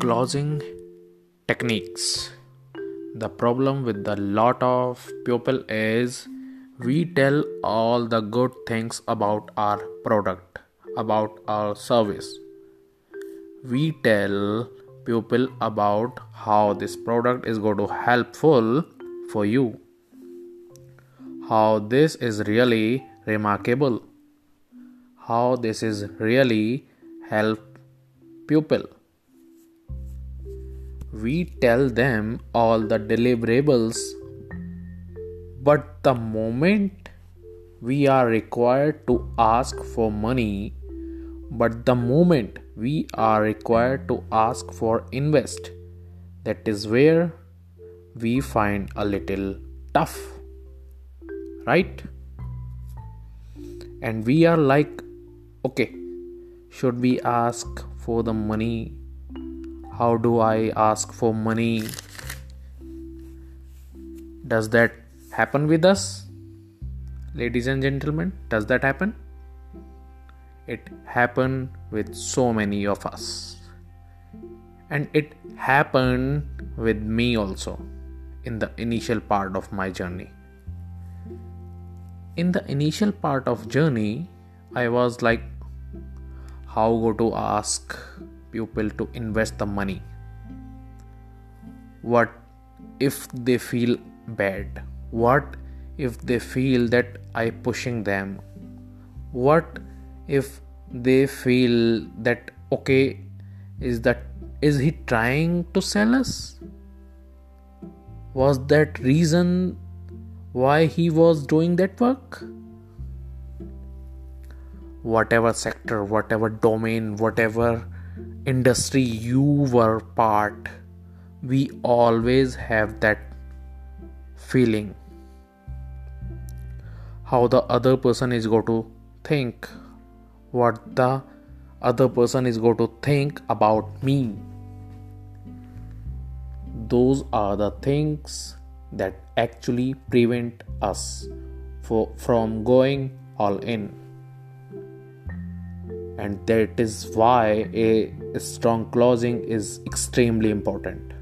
closing techniques. The problem with a lot of people is we tell all the good things about our product about our service. We tell people about how this product is going to helpful for you. How this is really remarkable. How this is really help people we tell them all the deliverables, but the moment we are required to ask for money, but the moment we are required to ask for invest, that is where we find a little tough, right? And we are like, okay, should we ask for the money how do I ask for money? Does that happen with us? Ladies and gentlemen, does that happen? It happened with so many of us. And it happened with me also in the initial part of my journey. In the initial part of journey, I was like, how go to ask people to invest the money. What if they feel bad? What if they feel that i pushing them? What if they feel that okay is that is he trying to sell us? Was that reason why he was doing that work? Whatever sector whatever domain whatever industry you were part. We always have that feeling. How the other person is going to think. What the other person is going to think about me. Those are the things that actually prevent us for, from going all in. And that is why a strong closing is extremely important.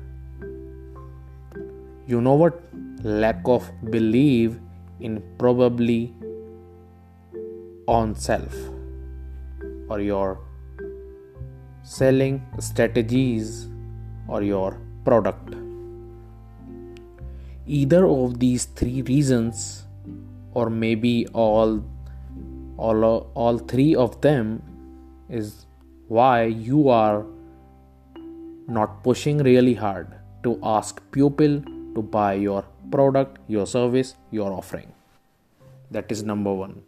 You know what? Lack of belief in probably on self or your selling strategies or your product. Either of these three reasons, or maybe all all all three of them is why you are not pushing really hard to ask pupil to buy your product, your service, your offering. That is number one.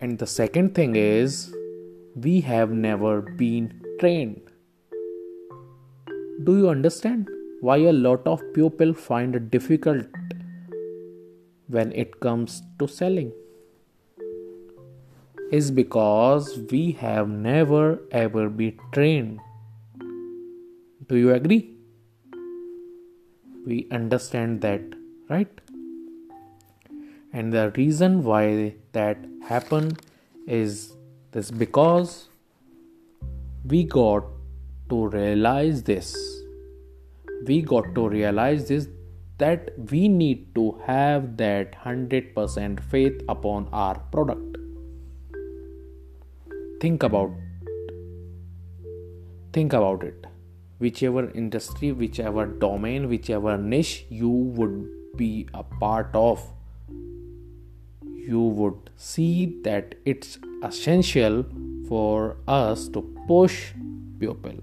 And the second thing is, we have never been trained. Do you understand why a lot of people find it difficult when it comes to selling? Is because we have never ever been trained. Do you agree? We understand that, right? And the reason why that happened is this because we got to realize this. We got to realize this that we need to have that 100% faith upon our product think about think about it. Whichever industry whichever domain whichever niche you would be a part of you would see that it's essential for us to push people.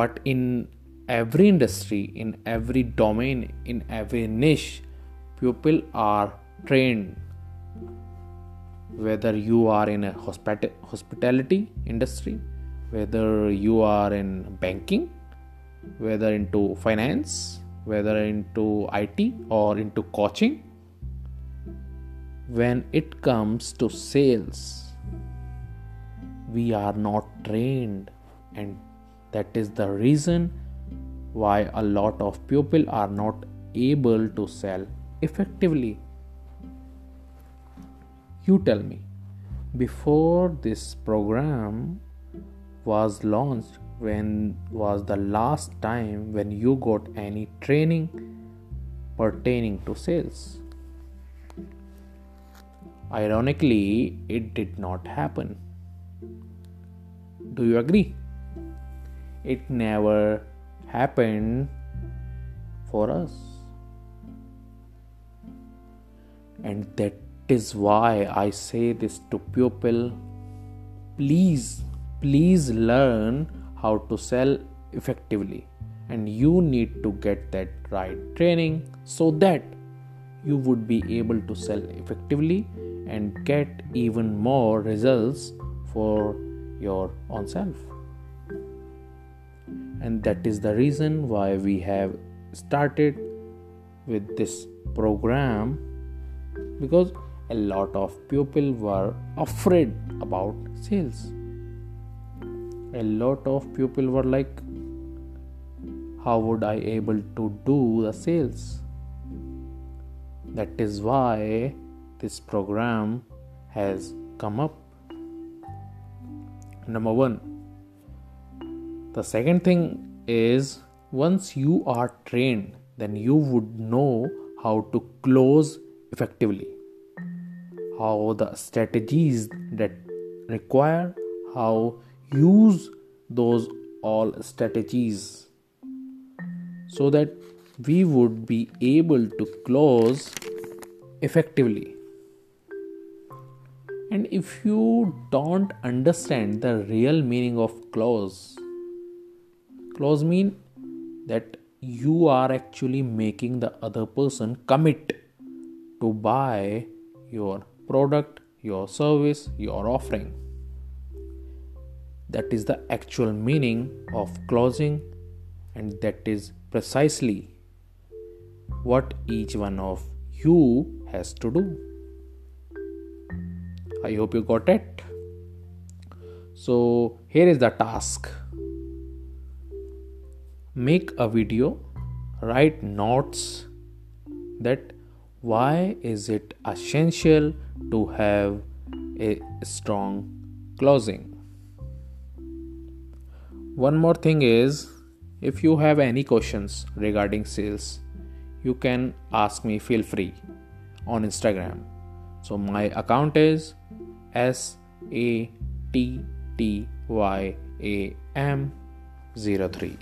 But in every industry in every domain in every niche people are trained whether you are in a hospita- hospitality industry whether you are in banking whether into finance whether into IT or into coaching when it comes to sales we are not trained. And that is the reason why a lot of people are not able to sell effectively you tell me, before this program was launched when was the last time when you got any training pertaining to sales? Ironically it did not happen. Do you agree? It never happened for us. And that is why i say this to people please please learn how to sell effectively. And you need to get that right training so that you would be able to sell effectively and get even more results for your own self. And that is the reason why we have started with this program. Because a lot of people were afraid about sales. A lot of people were like how would i able to do the sales? That is why this program has come up. Number 1 the second thing is once you are trained then you would know how to close effectively how the strategies that require how use those all strategies so that we would be able to close effectively. And if you don't understand the real meaning of close close mean that you are actually making the other person commit to buy your product your service your offering that is the actual meaning of closing, and that is precisely what each one of you has to do. I hope you got it. So, here is the task make a video, write notes that why is it essential to have a strong closing? One more thing is if you have any questions regarding sales you can ask me feel free on instagram. So my account is s a t t y a m 03